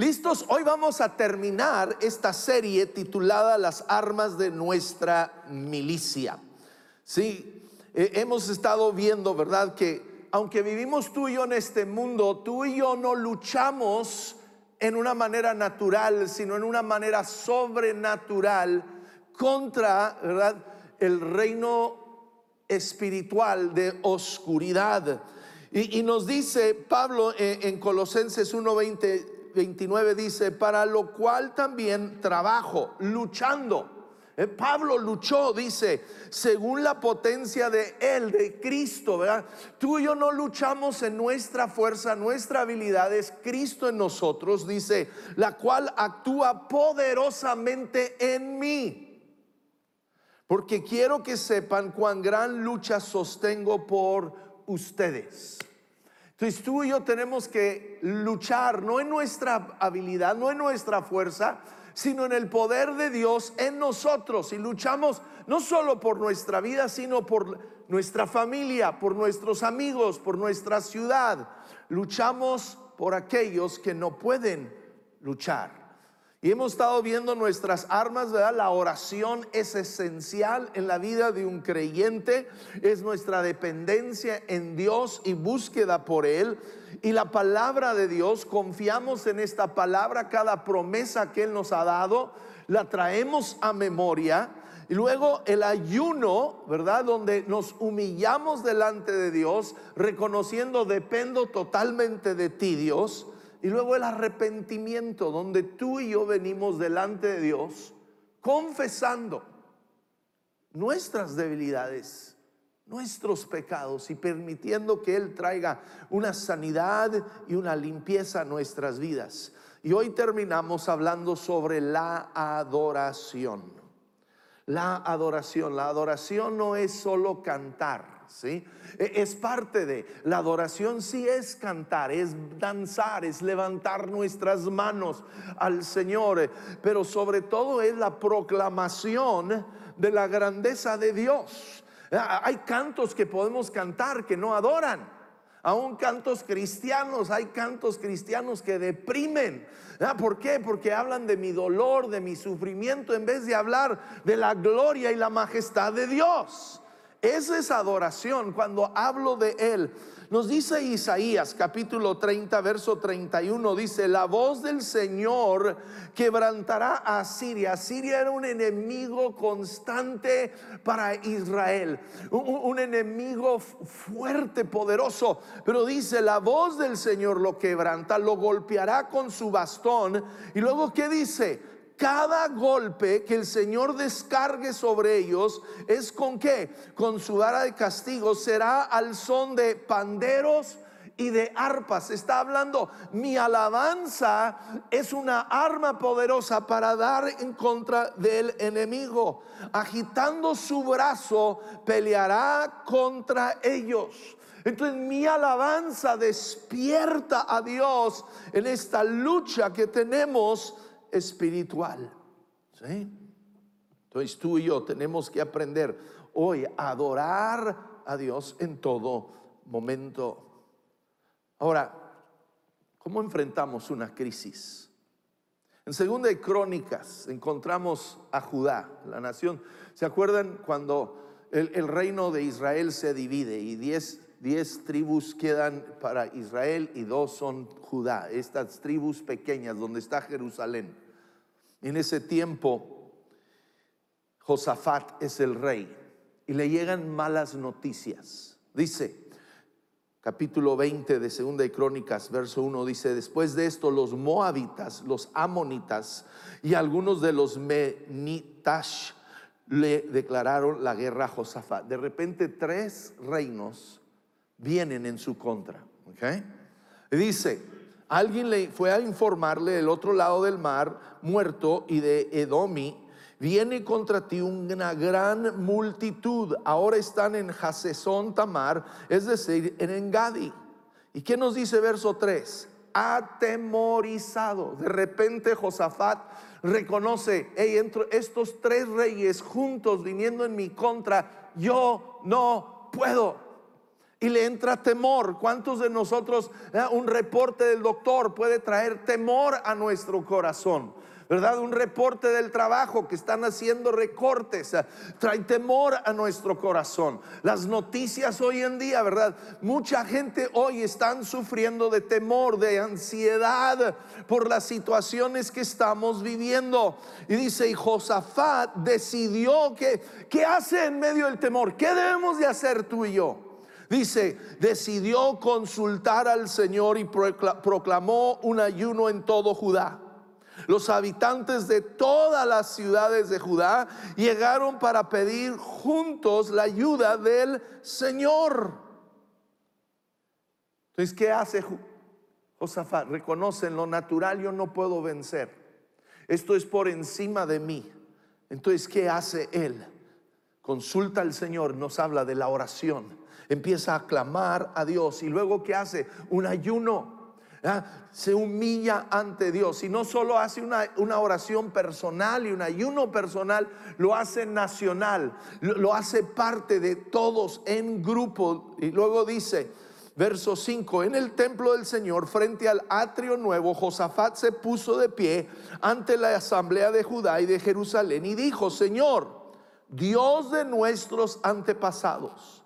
Listos, hoy vamos a terminar esta serie titulada Las armas de nuestra milicia. Sí, eh, hemos estado viendo, ¿verdad? Que aunque vivimos tú y yo en este mundo, tú y yo no luchamos en una manera natural, sino en una manera sobrenatural contra, ¿verdad? El reino espiritual de oscuridad. Y, nos dice Pablo en, en Colosenses 1:20 29 dice, para lo cual también trabajo, luchando. Eh, Pablo luchó, dice, según la potencia de Él, de Cristo, ¿verdad? Tú y yo no luchamos en nuestra fuerza, nuestra habilidad, es Cristo en nosotros, dice, la cual actúa poderosamente en mí. Porque quiero que sepan cuán gran lucha sostengo por ustedes. Entonces tú y yo tenemos que luchar, no en nuestra habilidad, no en nuestra fuerza, sino en el poder de Dios en nosotros. Y luchamos no solo por nuestra vida, sino por nuestra familia, por nuestros amigos, por nuestra ciudad. Luchamos por aquellos que no pueden luchar. Y hemos estado viendo nuestras armas, ¿verdad? La oración es esencial en la vida de un creyente, es nuestra dependencia en Dios y búsqueda por Él. Y la palabra de Dios, confiamos en esta palabra, cada promesa que Él nos ha dado, la traemos a memoria. Y luego el ayuno, ¿verdad? Donde nos humillamos delante de Dios, reconociendo, dependo totalmente de ti, Dios y luego el arrepentimiento, donde tú y yo venimos delante de Dios confesando nuestras debilidades, nuestros pecados y permitiendo que Él traiga una sanidad y una limpieza a nuestras vidas. Y hoy terminamos hablando sobre la adoración. La adoración, la adoración no es solo cantar E, es parte de la adoración, sí es cantar, es danzar, es levantar nuestras manos al Señor, pero sobre todo es la proclamación de la grandeza de Dios. Hay cantos que podemos cantar que no adoran. Aún cantos cristianos, hay cantos cristianos que deprimen. ¿Por qué? Porque hablan de mi dolor, de mi sufrimiento, en vez de hablar de la gloria y la majestad de Dios. Esa es adoración cuando hablo de Él. Nos dice Isaías capítulo 30, verso 31, dice, la voz del Señor quebrantará a Siria. Siria era un enemigo constante para Israel, un, enemigo fuerte, poderoso. Pero dice, la voz del Señor lo quebranta, lo golpeará con su bastón. Y luego, ¿qué dice? Cada golpe que el Señor descargue sobre ellos es con qué? Con su vara de castigo será al son de panderos y de arpas. Está hablando, mi alabanza es una arma poderosa para dar en contra del enemigo. Agitando su brazo, peleará contra ellos. Entonces mi alabanza despierta a Dios en esta lucha que tenemos espiritual. ¿sí? Entonces tú y yo tenemos que aprender hoy a adorar a Dios en todo momento. Ahora, ¿cómo enfrentamos una crisis? En segunda de Crónicas encontramos a Judá, la nación. ¿Se acuerdan cuando el, el reino de Israel se divide y diez diez tribus quedan para Israel y dos son Judá, estas tribus pequeñas donde está Jerusalén. En ese tiempo, Josafat es el rey y le llegan malas noticias. Dice, capítulo 20 de Segunda de Crónicas, verso 1 dice, después de esto los moabitas, los amonitas y algunos de los menitash le declararon la guerra a Josafat. De repente tres reinos vienen en su contra. ¿okay? Dice, alguien le fue a informarle del otro lado del mar, muerto y de Edomi, viene contra ti una gran multitud. Ahora están en Hasesón Tamar, es decir, en Engadi. ¿Y qué nos dice verso 3? Atemorizado. De repente Josafat reconoce, hey, entre estos tres reyes juntos viniendo en mi contra, yo no puedo. Y le entra temor. ¿Cuántos de nosotros, eh, un reporte del doctor puede traer temor a nuestro corazón? ¿verdad? Un reporte del trabajo que están haciendo recortes, eh, trae temor a nuestro corazón. Las noticias hoy en día, ¿verdad? Mucha gente hoy están sufriendo de temor, de ansiedad por las situaciones que estamos viviendo. Y dice, y Josafat decidió que, ¿qué hace en medio del temor? ¿Qué debemos de hacer tú y yo? Dice, decidió consultar al Señor y proclamó un ayuno en todo Judá. Los habitantes de todas las ciudades de Judá llegaron para pedir juntos la ayuda del Señor. Entonces, ¿qué hace Josafat? Reconoce en lo natural yo no puedo vencer. Esto es por encima de mí. Entonces, ¿qué hace él? Consulta al Señor, nos habla de la oración. Empieza a clamar a Dios y luego ¿qué hace? Un ayuno se humilla ante Dios y no solo hace una, una, oración personal y un ayuno personal, lo hace nacional, lo, lo hace parte de todos en grupo. Y luego dice, verso 5, en el templo del Señor, frente al atrio nuevo, Josafat se puso de pie ante la asamblea de Judá y de Jerusalén y dijo, Señor, Dios de nuestros antepasados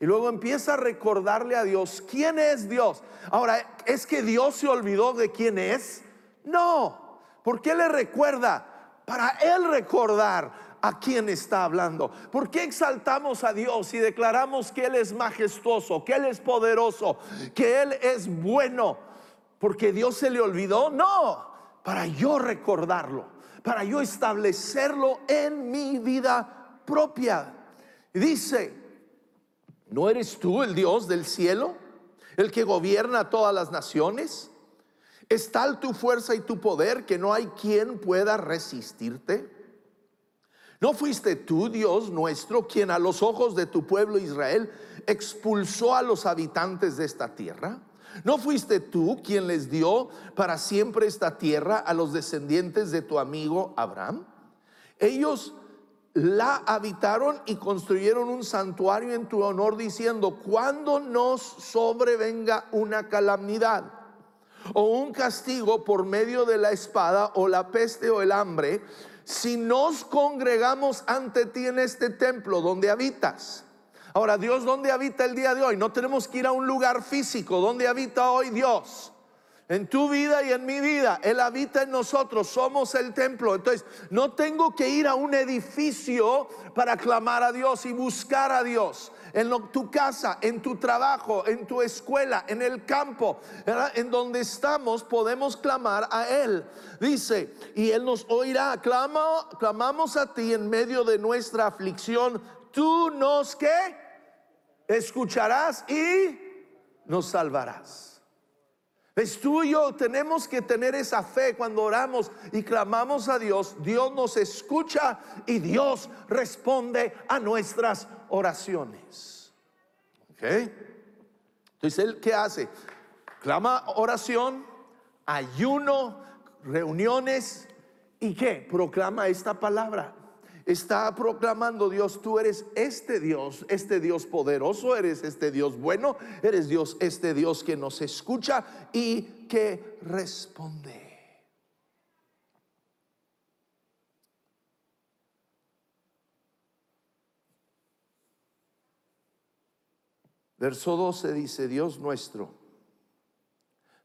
y luego empieza a recordarle a Dios quién es Dios. Ahora, ¿es que Dios se olvidó de quién es? No. ¿Por qué le recuerda? Para él recordar a quién está hablando. ¿Por qué exaltamos a Dios y declaramos que Él es majestuoso, que Él es poderoso, que Él es bueno? ¿Porque Dios se le olvidó? No, para yo recordarlo, para yo establecerlo en mi vida propia. Dice, ¿No eres tú el Dios del cielo, el que gobierna todas las naciones? ¿Es tal tu fuerza y tu poder que no hay quien pueda resistirte? ¿No fuiste tú, Dios nuestro, quien a los ojos de tu pueblo Israel expulsó a los habitantes de esta tierra? ¿No fuiste tú quien les dio para siempre esta tierra a los descendientes de tu amigo Abraham? Ellos la habitaron y construyeron un santuario en tu honor diciendo, cuando nos sobrevenga una calamidad o un castigo por medio de la espada o la peste o el hambre, si nos congregamos ante ti en este templo donde habitas. Ahora, Dios, ¿dónde habita el día de hoy? No tenemos que ir a un lugar físico. ¿Dónde habita hoy Dios? En tu vida y en mi vida. Él habita en nosotros, somos el templo. Entonces, no tengo que ir a un edificio para clamar a Dios y buscar a Dios. En tu casa, en tu trabajo, en tu escuela, en el campo, en donde estamos, podemos clamar a Él. Dice, y Él nos oirá. Clama, clamamos a ti en medio de nuestra aflicción. Tú nos que escucharás y nos salvarás. Es tuyo, tenemos que tener esa fe cuando oramos y clamamos a Dios. Dios nos escucha y Dios responde a nuestras oraciones. ¿Ok? Entonces, ¿él qué hace? Clama oración, ayuno, reuniones y qué? Proclama esta palabra está proclamando Dios, tú eres este Dios, este Dios poderoso, eres este Dios bueno, eres Dios, este Dios que nos escucha y que responde. Verso 12 dice, Dios nuestro,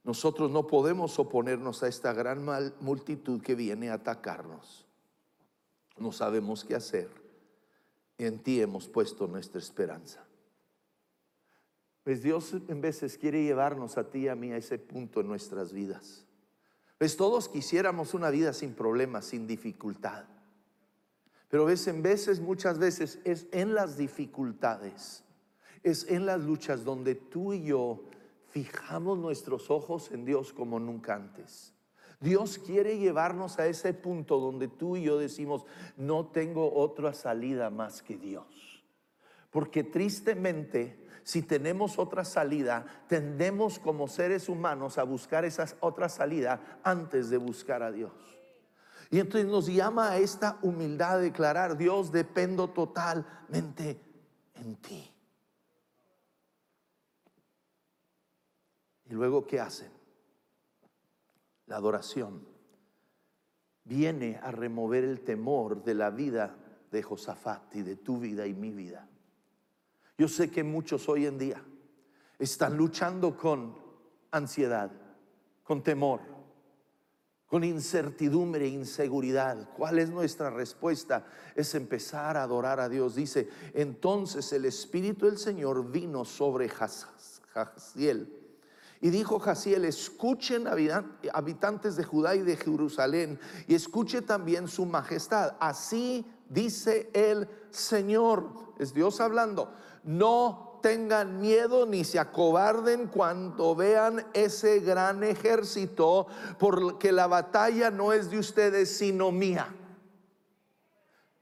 nosotros no podemos oponernos a esta gran multitud que viene a atacarnos no sabemos qué hacer. En ti hemos puesto nuestra esperanza. Pues Dios en veces quiere llevarnos a ti y a mí a ese punto en nuestras vidas. Pues todos quisiéramos una vida sin problemas, sin dificultad. Pero ves, en veces, muchas veces es en las dificultades, es en las luchas donde tú y yo fijamos nuestros ojos en Dios como nunca antes. Dios quiere llevarnos a ese punto donde tú y yo decimos, no tengo otra salida más que Dios. Porque tristemente, si tenemos otra salida, tendemos como seres humanos a buscar esa otra salida antes de buscar a Dios. Y entonces nos llama a esta humildad de declarar, Dios, dependo totalmente en ti. ¿Y luego qué hacen? La adoración viene a remover el temor de la vida de Josafat y de tu vida y mi vida. Yo sé que muchos hoy en día están luchando con ansiedad, con temor, con incertidumbre e inseguridad. ¿Cuál es nuestra respuesta? Es empezar a adorar a Dios. Dice, entonces el Espíritu del Señor vino sobre Jaziel. Y dijo Jaziel, escuchen habitantes de Judá y de Jerusalén, y escuche también su majestad. Así dice el Señor, es Dios hablando, no tengan miedo ni se acobarden cuando vean ese gran ejército, porque la batalla no es de ustedes, sino mía.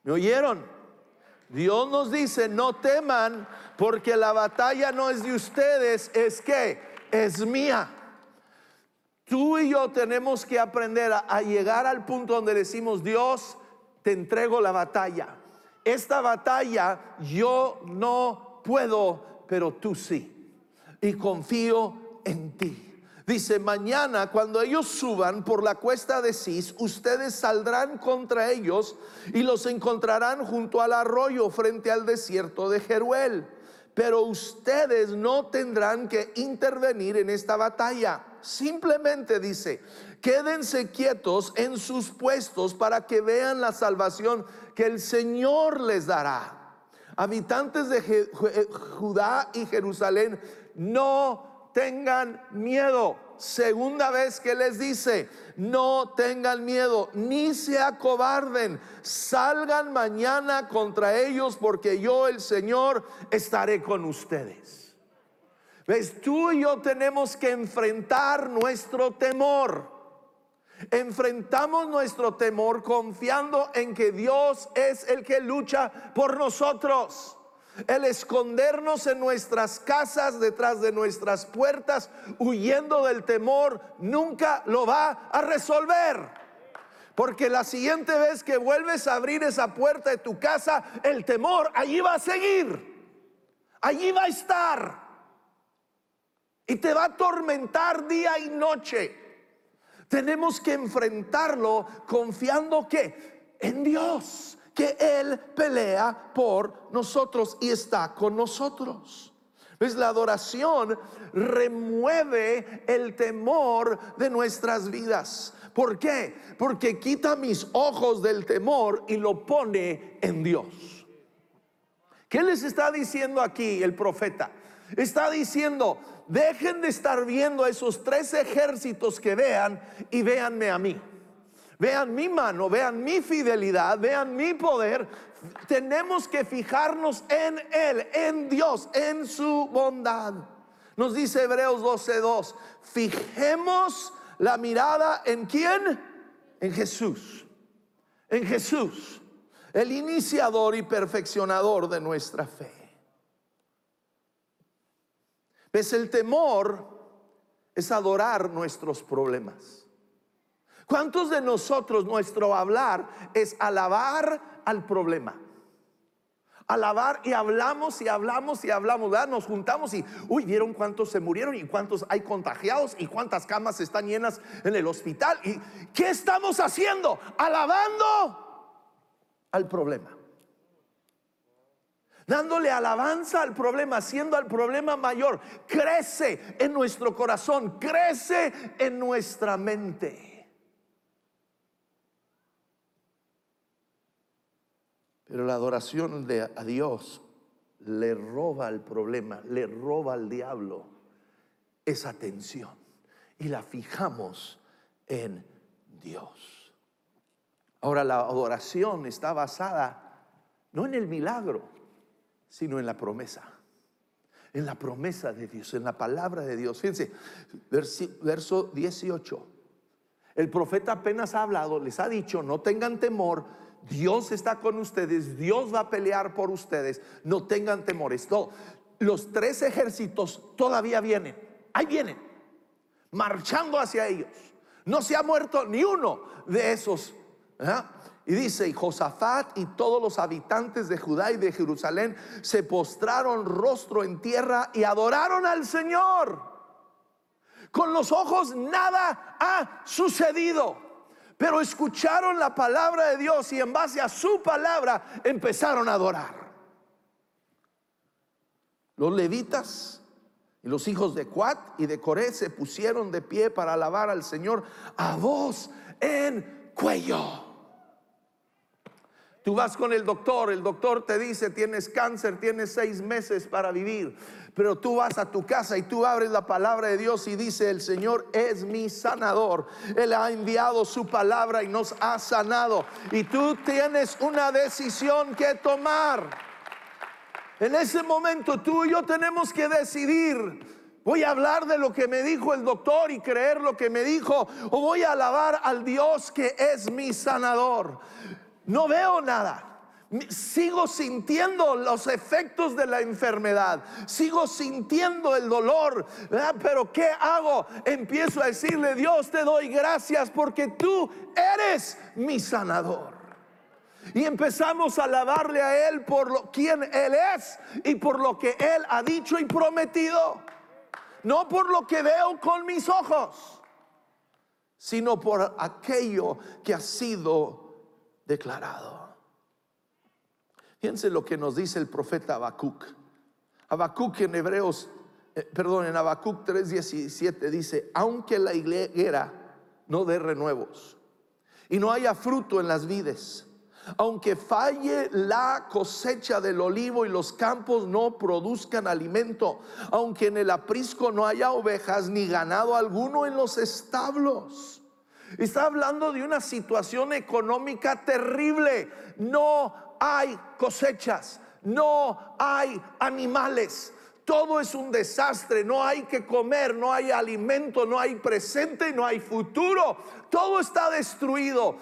¿Me oyeron? Dios nos dice, no teman, porque la batalla no es de ustedes, es que es mía. Tú y yo tenemos que aprender a, llegar al punto donde decimos, Dios, te entrego la batalla. Esta batalla yo no puedo pero tú sí. Y confío en ti. Dice, mañana cuando ellos suban por la cuesta de Cis, ustedes saldrán contra ellos y los encontrarán junto al arroyo frente al desierto de Jeruel. Pero ustedes no tendrán que intervenir en esta batalla. Simplemente dice, quédense quietos en sus puestos para que vean la salvación que el Señor les dará habitantes de eh, Judá y Jerusalén, no tengan miedo. Segunda vez que les dice, no tengan miedo, ni se acobarden, salgan mañana contra ellos porque yo el Señor estaré con ustedes. ¿Ves? Tú y yo tenemos que enfrentar nuestro temor. Enfrentamos nuestro temor confiando en que Dios es el que lucha por nosotros. El escondernos en nuestras casas, detrás de nuestras puertas, huyendo del temor, nunca lo va a resolver. Porque la siguiente vez que vuelves a abrir esa puerta de tu casa, el temor allí va a seguir. Allí va a estar. Y te va a atormentar día y noche. Tenemos que enfrentarlo confiando que en Dios, que Él pelea por nosotros y está con nosotros. Pues la adoración remueve el temor de nuestras vidas. ¿Por qué? Porque quita mis ojos del temor y lo pone en Dios. ¿Qué les está diciendo aquí el profeta? Está diciendo, Dejen de estar viendo a esos tres ejércitos que vean y véanme a mí. Vean mi mano, vean mi fidelidad, vean mi poder. Tenemos que fijarnos en Él, en Dios, en su bondad. Nos dice Hebreos 12:2, fijemos la mirada en quién? En Jesús. En Jesús, el iniciador y perfeccionador de nuestra fe. ¿Ves? El temor es adorar nuestros problemas. ¿Cuántos de nosotros nuestro hablar es alabar al problema? Alabar y hablamos y hablamos y hablamos, Nos juntamos y, uy, ¿vieron cuántos se murieron y cuántos hay contagiados y cuántas camas están llenas en el hospital? ¿Y qué estamos haciendo? Alabando al problema dándole alabanza al problema, haciendo al problema mayor. Crece en nuestro corazón, crece en nuestra mente. Pero la adoración de, a Dios le roba al problema, le roba al diablo esa atención y la fijamos en Dios. Ahora la adoración está basada no en el milagro, sino en la promesa. En la promesa de Dios, en la palabra de Dios. Fíjense, verso 18. El profeta apenas ha hablado, les ha dicho, no tengan temor, Dios está con ustedes, Dios va a pelear por ustedes, no tengan temor. Esto, los tres ejércitos todavía vienen, ahí vienen, marchando hacia ellos. No se ha muerto ni uno de esos. ¿eh? Y dice, y Josafat y todos los habitantes de Judá y de Jerusalén se postraron rostro en tierra y adoraron al Señor. Con los ojos nada ha sucedido. Pero escucharon la palabra de Dios y en base a su palabra empezaron a adorar. Los levitas y los hijos de Cuat y de Coré se pusieron de pie para alabar al Señor a voz en cuello. Tú vas con el doctor, el doctor te dice tienes cáncer, tienes seis meses para vivir. Pero tú vas a tu casa y tú abres la palabra de Dios y dice, el Señor es mi sanador. Él ha enviado su palabra y nos ha sanado. Y tú tienes una decisión que tomar. En ese momento tú y yo tenemos que decidir. Voy a hablar de lo que me dijo el doctor y creer lo que me dijo. O voy a alabar al Dios que es mi sanador. No veo nada sigo sintiendo los efectos de la enfermedad, sigo sintiendo el dolor, pero ¿qué hago? Empiezo a decirle, Dios, te doy gracias porque tú eres mi sanador. Y empezamos a alabarle a Él por lo, quien Él es y por lo que Él ha dicho y prometido. No por lo que veo con mis ojos, sino por aquello que ha sido declarado. Fíjense lo que nos dice el profeta Habacuc. Habacuc en Hebreos, eh, perdón, en Habacuc 3:17 dice, aunque la higuera no dé renuevos y no haya fruto en las vides, aunque falle la cosecha del olivo y los campos no produzcan alimento, aunque en el aprisco no haya ovejas ni ganado alguno en los establos. Está hablando de una situación económica terrible. No hay cosechas, no hay animales. Todo es un desastre, no hay que comer, no hay alimento, no hay presente, no hay futuro. Todo está destruido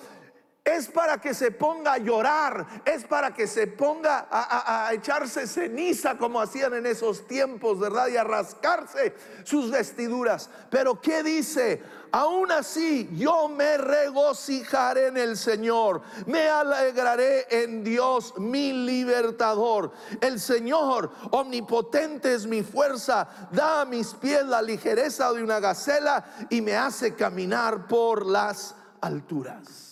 es para que se ponga a llorar, es para que se ponga a, echarse ceniza como hacían en esos tiempos, ¿verdad? Y a rascarse sus vestiduras. Pero ¿qué dice? Aún así yo me regocijaré en el Señor, me alegraré en Dios, mi libertador. El Señor omnipotente es mi fuerza, da a mis pies la ligereza de una gacela y me hace caminar por las alturas.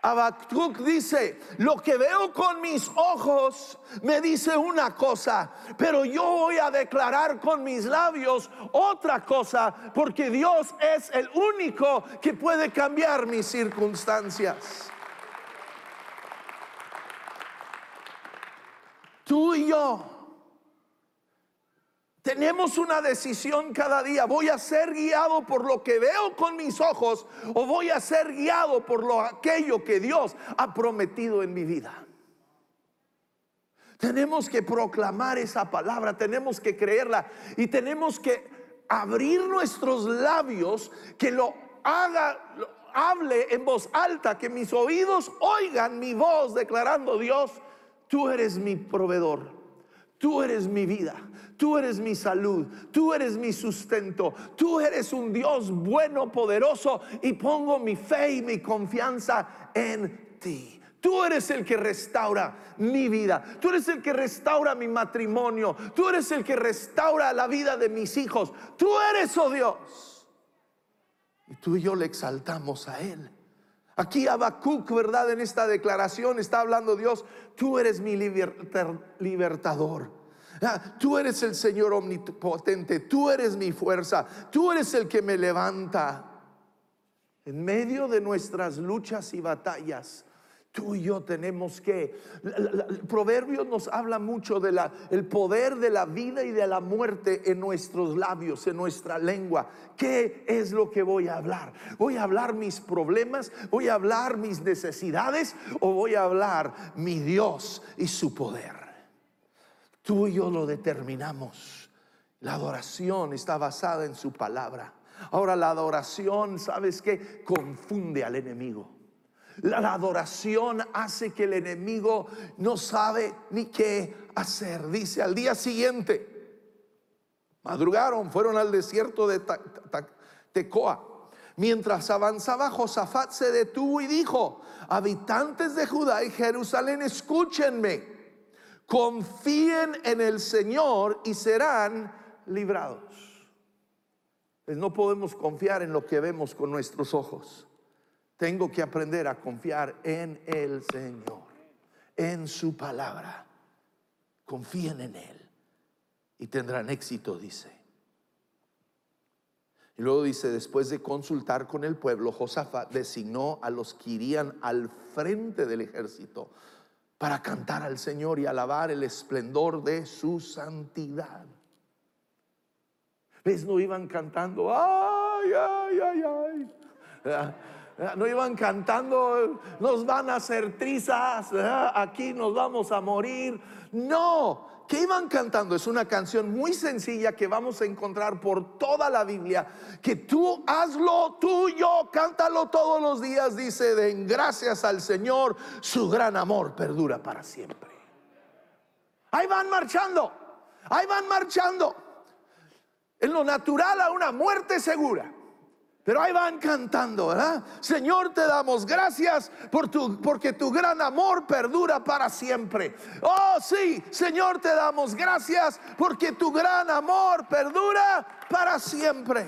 Habacuc dice, lo que veo con mis ojos me dice una cosa, pero yo voy a declarar con mis labios otra cosa, porque Dios es el único que puede cambiar mis circunstancias. Tú y yo tenemos una decisión cada día. ¿Voy a ser guiado por lo que veo con mis ojos o voy a ser guiado por lo aquello que Dios ha prometido en mi vida? Tenemos que proclamar esa palabra, tenemos que creerla y tenemos que abrir nuestros labios que lo haga hable en voz alta, que mis oídos oigan mi voz declarando, Dios, tú eres mi proveedor. Tú eres mi vida, tú eres mi salud, tú eres mi sustento, tú eres un Dios bueno, poderoso y pongo mi fe y mi confianza en ti. Tú eres el que restaura mi vida. Tú eres el que restaura mi matrimonio. Tú eres el que restaura la vida de mis hijos. Tú eres, oh Dios. Y tú y yo le exaltamos a Él. Aquí Habacuc, ¿verdad? En esta declaración está hablando Dios, tú eres mi libertador. Ah, tú eres el Señor omnipotente, tú eres mi fuerza, tú eres el que me levanta. En medio de nuestras luchas y batallas, Tú y yo tenemos que, el proverbio nos habla mucho de la, el poder de la vida y de la muerte en nuestros labios, en nuestra lengua. ¿Qué es lo que voy a hablar? ¿Voy a hablar mis problemas? ¿Voy a hablar mis necesidades? ¿O voy a hablar mi Dios y su poder? Tú y yo lo determinamos. La adoración está basada en su palabra. Ahora la adoración, ¿sabes qué? Confunde al enemigo. La, adoración hace que el enemigo no sabe ni qué hacer. Dice, al día siguiente, madrugaron, fueron al desierto de Tecoa. Mientras avanzaba, Josafat se detuvo y dijo, habitantes de Judá y Jerusalén, escúchenme, confíen en el Señor y serán librados. Pues no podemos confiar en lo que vemos con nuestros ojos. Tengo que aprender a confiar en el Señor, en su palabra. Confíen en Él y tendrán éxito, dice. Y luego dice, después de consultar con el pueblo, Josafat designó a los que irían al frente del ejército para cantar al Señor y alabar el esplendor de su santidad. ¿Ves? No iban cantando, ay, ay, ay, ay. No iban cantando, nos van a hacer trizas, aquí nos vamos a morir. No, ¿Qué iban cantando? Es una canción muy sencilla que vamos a encontrar por toda la Biblia. Que tú hazlo tuyo, cántalo todos los días. Dice, den gracias al Señor, su gran amor perdura para siempre. Ahí van marchando, ahí van marchando. En lo natural a una muerte segura. Pero ahí van cantando, ¿verdad? Señor, te damos gracias por tu, porque tu gran amor perdura para siempre. Oh, sí, Señor, te damos gracias porque tu gran amor perdura para siempre.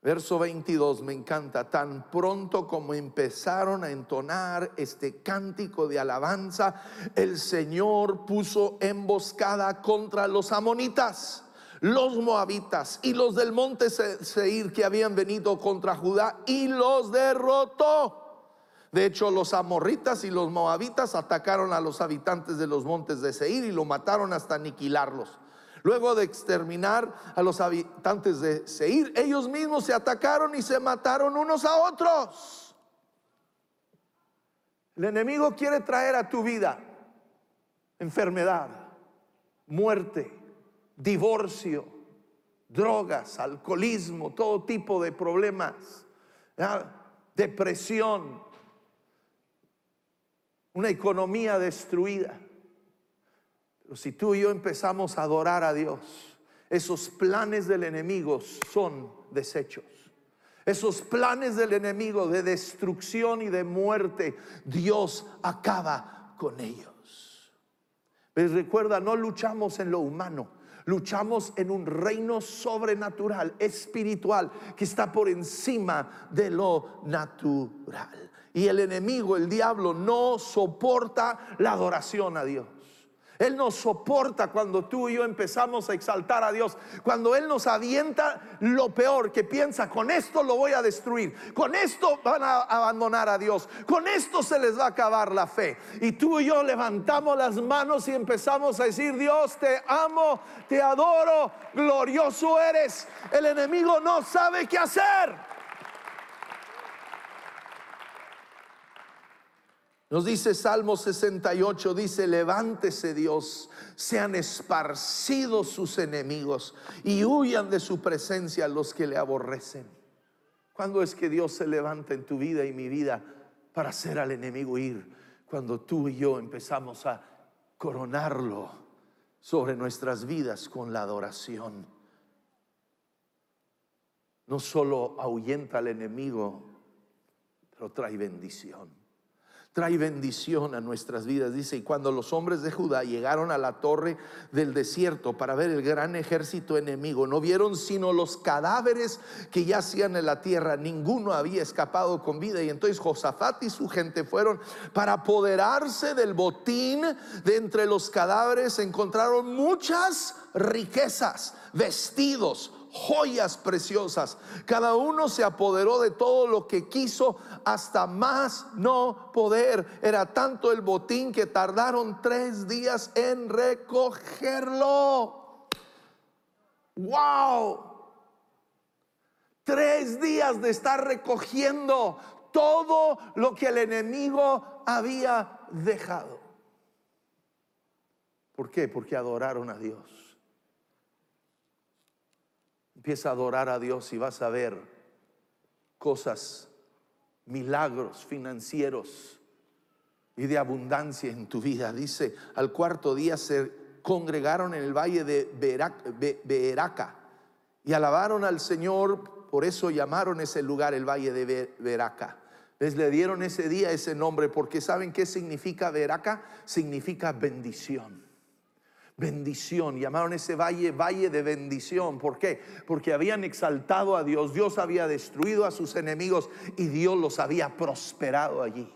Verso 22 me encanta, tan pronto como empezaron a entonar este cántico de alabanza, el Señor puso emboscada contra los amonitas los moabitas y los del monte Seir que habían venido contra Judá y los derrotó. De hecho, los amorritas y los moabitas atacaron a los habitantes de los montes de Seir y lo mataron hasta aniquilarlos. Luego de exterminar a los habitantes de Seir, ellos mismos se atacaron y se mataron unos a otros. El enemigo quiere traer a tu vida enfermedad, muerte, divorcio, drogas, alcoholismo, todo tipo de problemas, depresión, una economía destruida. Pero si tú y yo empezamos a adorar a Dios, esos planes del enemigo son desechos. Esos planes del enemigo de destrucción y de muerte, Dios acaba con ellos. Pero recuerda, no luchamos en lo humano, Luchamos en un reino sobrenatural, espiritual, que está por encima de lo natural. Y el enemigo, el diablo, no soporta la adoración a Dios. Él nos soporta cuando tú y yo empezamos a exaltar a Dios. Cuando Él nos avienta lo peor, que piensa, con esto lo voy a destruir. Con esto van a abandonar a Dios. Con esto se les va a acabar la fe. Y tú y yo levantamos las manos y empezamos a decir, Dios, te amo, te adoro, glorioso eres. El enemigo no sabe qué hacer. Nos dice Salmo 68, dice, levántese Dios, sean esparcidos sus enemigos y huyan de su presencia los que le aborrecen. ¿Cuándo es que Dios se levanta en tu vida y mi vida para hacer al enemigo ir? Cuando tú y yo empezamos a coronarlo sobre nuestras vidas con la adoración. No solo ahuyenta al enemigo, pero trae bendición trae bendición a nuestras vidas. Dice, y cuando los hombres de Judá llegaron a la torre del desierto para ver el gran ejército enemigo, no vieron sino los cadáveres que yacían en la tierra, ninguno había escapado con vida. Y entonces Josafat y su gente fueron para apoderarse del botín de entre los cadáveres, encontraron muchas riquezas, vestidos, joyas preciosas. Cada uno se apoderó de todo lo que quiso hasta más no poder. Era tanto el botín que tardaron tres días en recogerlo. ¡Wow! Tres días de estar recogiendo todo lo que el enemigo había dejado. ¿Por qué? Porque adoraron a Dios. Empieza a adorar a Dios y vas a ver cosas, milagros financieros y de abundancia en tu vida. Dice, al cuarto día se congregaron en el valle de Beraca y alabaron al Señor, por eso llamaron ese lugar el valle de Beraca. Les le dieron ese día ese nombre porque saben qué significa Beraca, significa bendición. Bendición. Llamaron ese valle valle de bendición. ¿Por qué? Porque habían exaltado a Dios. Dios había destruido a sus enemigos y Dios los había prosperado allí.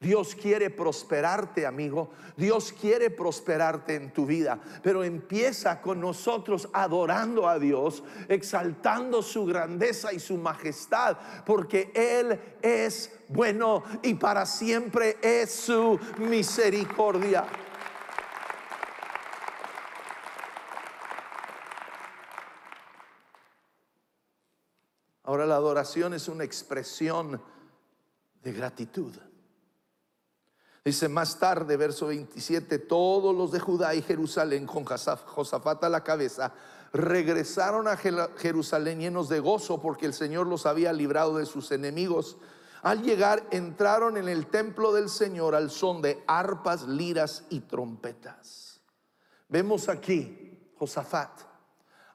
Dios quiere prosperarte, amigo. Dios quiere prosperarte en tu vida. Pero empieza con nosotros adorando a Dios, exaltando su grandeza y su majestad, porque Él es bueno y para siempre es su misericordia. La adoración es una expresión de gratitud. Dice más tarde, verso 27, todos los de Judá y Jerusalén con Josafat a la cabeza regresaron a Jerusalén llenos de gozo porque el Señor los había librado de sus enemigos. Al llegar entraron en el templo del Señor al son de arpas, liras y trompetas. Vemos aquí Josafat.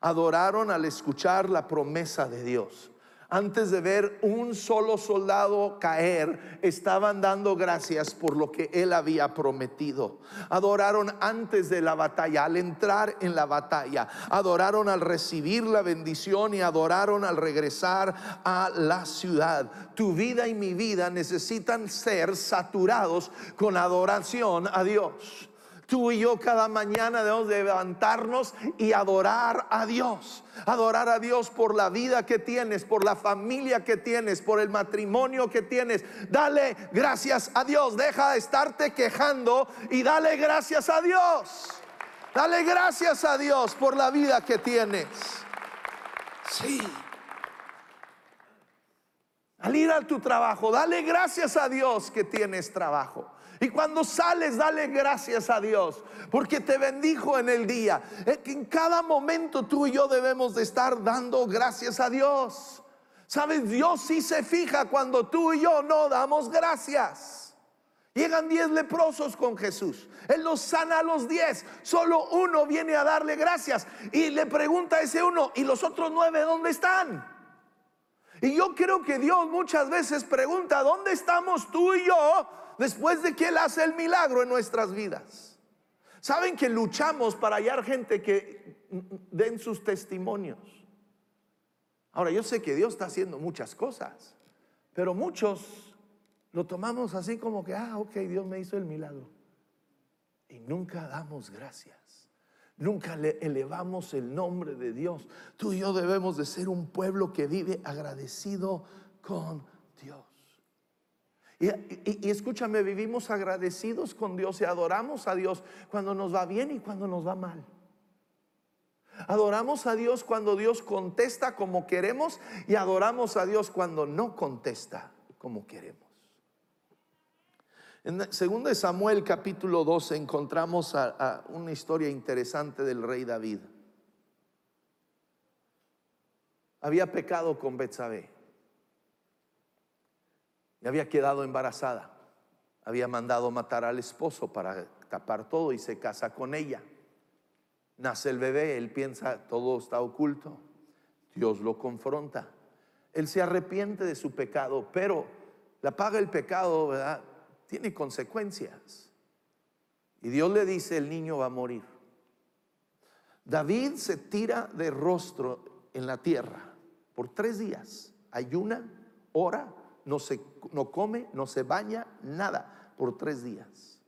Adoraron al escuchar la promesa de Dios antes de ver un solo soldado caer, estaban dando gracias por lo que él había prometido. Adoraron antes de la batalla, al entrar en la batalla. Adoraron al recibir la bendición y adoraron al regresar a la ciudad. Tu vida y mi vida necesitan ser saturados con adoración a Dios. Tú y yo cada mañana debemos levantarnos y adorar a Dios. Adorar a Dios por la vida que tienes, por la familia que tienes, por el matrimonio que tienes. Dale gracias a Dios. Deja de estarte quejando y dale gracias a Dios. Dale gracias a Dios por la vida que tienes. Sí. Al ir a tu trabajo, dale gracias a Dios que tienes trabajo. Y cuando sales, dale gracias a Dios, porque te bendijo en el día. En cada momento tú y yo debemos de estar dando gracias a Dios. Sabes, Dios sí se fija cuando tú y yo no damos gracias. Llegan diez leprosos con Jesús. Él los sana a los diez. Solo uno viene a darle gracias. Y le pregunta a ese uno, ¿y los otros nueve dónde están? Y yo creo que Dios muchas veces pregunta, ¿dónde estamos tú y yo? después de que Él hace el milagro en nuestras vidas. Saben que luchamos para hallar gente que den sus testimonios. Ahora, yo sé que Dios está haciendo muchas cosas, pero muchos lo tomamos así como que, ah, ok, Dios me hizo el milagro. Y nunca damos gracias. Nunca le elevamos el nombre de Dios. Tú y yo debemos de ser un pueblo que vive agradecido con Dios. Y, escúchame, vivimos agradecidos con Dios y adoramos a Dios cuando nos va bien y cuando nos va mal. Adoramos a Dios cuando Dios contesta como queremos y adoramos a Dios cuando no contesta como queremos. En 2 Samuel capítulo 12 encontramos a, una historia interesante del rey David. Había pecado con Betsabé y había quedado embarazada. Había mandado matar al esposo para tapar todo y se casa con ella. Nace el bebé, él piensa todo está oculto. Dios lo confronta. Él se arrepiente de su pecado, pero la paga el pecado, ¿verdad? Tiene consecuencias. Y Dios le dice, el niño va a morir. David se tira de rostro en la tierra por tres días. Ayuna, ora no, se, no come, no se baña, nada, por tres días.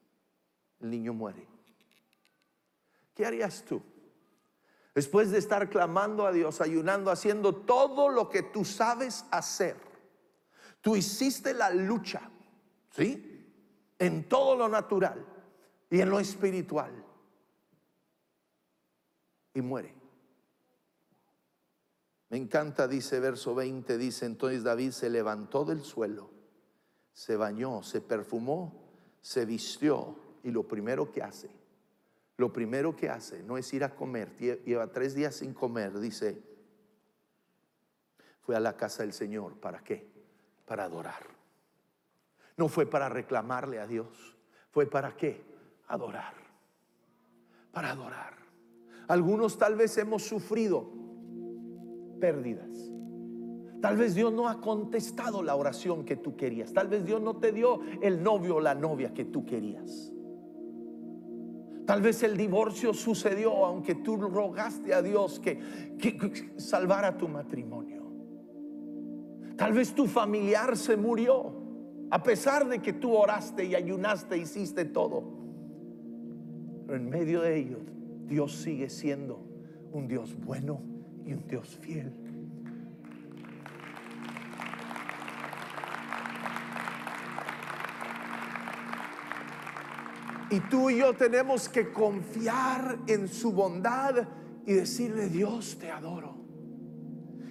El niño muere. ¿Qué harías tú? Después de estar clamando a Dios, ayunando, haciendo todo lo que tú sabes hacer. Tú hiciste la lucha, ¿sí? En todo lo natural y en lo espiritual. Y muere. Me encanta, dice verso 20, dice, entonces David se levantó del suelo, se bañó, se perfumó, se vistió y lo primero que hace, lo primero que hace no es ir a comer, lleva tres días sin comer, dice, fue a la casa del Señor, ¿para qué? Para adorar. No fue para reclamarle a Dios, fue para qué? Adorar. Para adorar. Algunos tal vez hemos sufrido pérdidas. Tal vez Dios no ha contestado la oración que tú querías. Tal vez Dios no te dio el novio o la novia que tú querías. Tal vez el divorcio sucedió aunque tú rogaste a Dios que, que, salvara tu matrimonio. Tal vez tu familiar se murió a pesar de que tú oraste y ayunaste, hiciste todo. Pero en medio de ello, Dios sigue siendo un Dios bueno y un Dios fiel. Y tú y yo tenemos que confiar en su bondad y decirle, Dios, te adoro.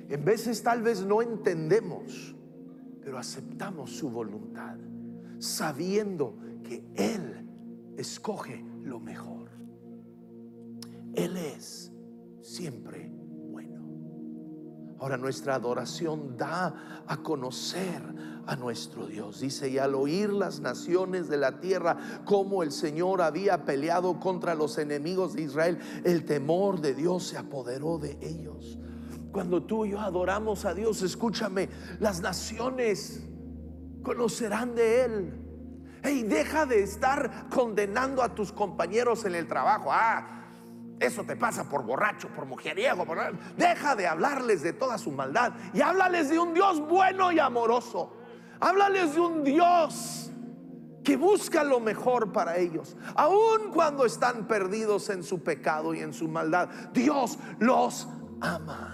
En veces tal vez no entendemos, pero aceptamos su voluntad, sabiendo que Él escoge lo mejor. Él es siempre bueno. Ahora nuestra adoración da a conocer a nuestro Dios. Dice, y al oír las naciones de la tierra como el Señor había peleado contra los enemigos de Israel, el temor de Dios se apoderó de ellos. Cuando tú y yo adoramos a Dios, escúchame, las naciones conocerán de Él. Hey, deja de estar condenando a tus compañeros en el trabajo. Ah, eso te pasa por borracho, por mujeriego. Deja de hablarles de toda su maldad y háblales de un Dios bueno y amoroso. Háblales de un Dios que busca lo mejor para ellos. Aun cuando están perdidos en su pecado y en su maldad, Dios los ama.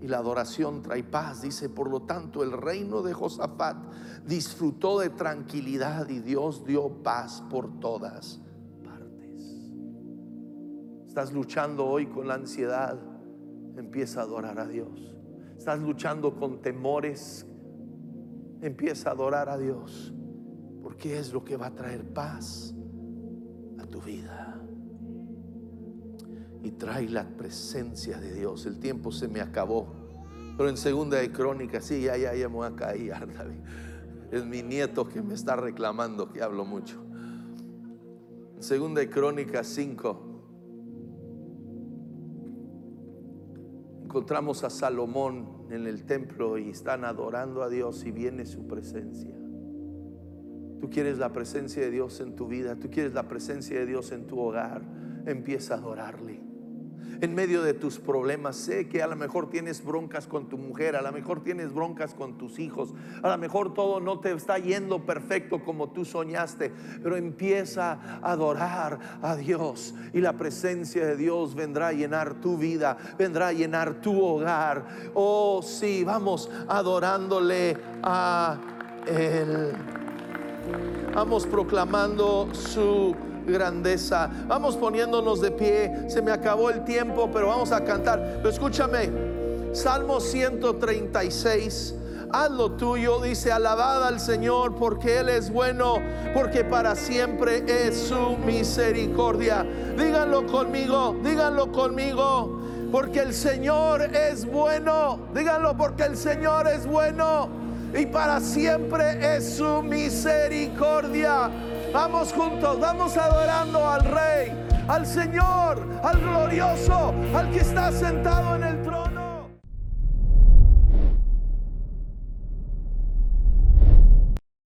Y la adoración trae paz, dice, por lo tanto, el reino de Josafat disfrutó de tranquilidad y Dios dio paz por todas partes. Estás luchando hoy con la ansiedad, empieza a adorar a Dios. Estás luchando con temores Empieza a adorar a Dios, porque es lo que va a traer paz a tu vida. Y trae la presencia de Dios. El tiempo se me acabó. Pero en segunda de crónicas, sí, ya, ya, ya me voy a caer. Es mi nieto que me está reclamando que hablo mucho. En segunda de crónicas 5. Encontramos a Salomón en el templo y están adorando a Dios y viene su presencia. Tú quieres la presencia de Dios en tu vida, tú quieres la presencia de Dios en tu hogar, empieza a adorarle en medio de tus problemas. Sé que a lo mejor tienes broncas con tu mujer, a lo mejor tienes broncas con tus hijos, a lo mejor todo no te está yendo perfecto como tú soñaste, pero empieza a adorar a Dios y la presencia de Dios vendrá a llenar tu vida, vendrá a llenar tu hogar. Oh, sí, vamos adorándole a Él. Vamos proclamando su grandeza. Vamos poniéndonos de pie. Se me acabó el tiempo, pero vamos a cantar. Escúchame, Salmo 136. Haz lo tuyo, dice, alabada al Señor porque Él es bueno, porque para siempre es su misericordia. Díganlo conmigo, díganlo conmigo, porque el Señor es bueno. Díganlo porque el Señor es bueno y para siempre es su misericordia. Vamos juntos, vamos adorando al Rey, al Señor, al glorioso, al que está sentado en el trono.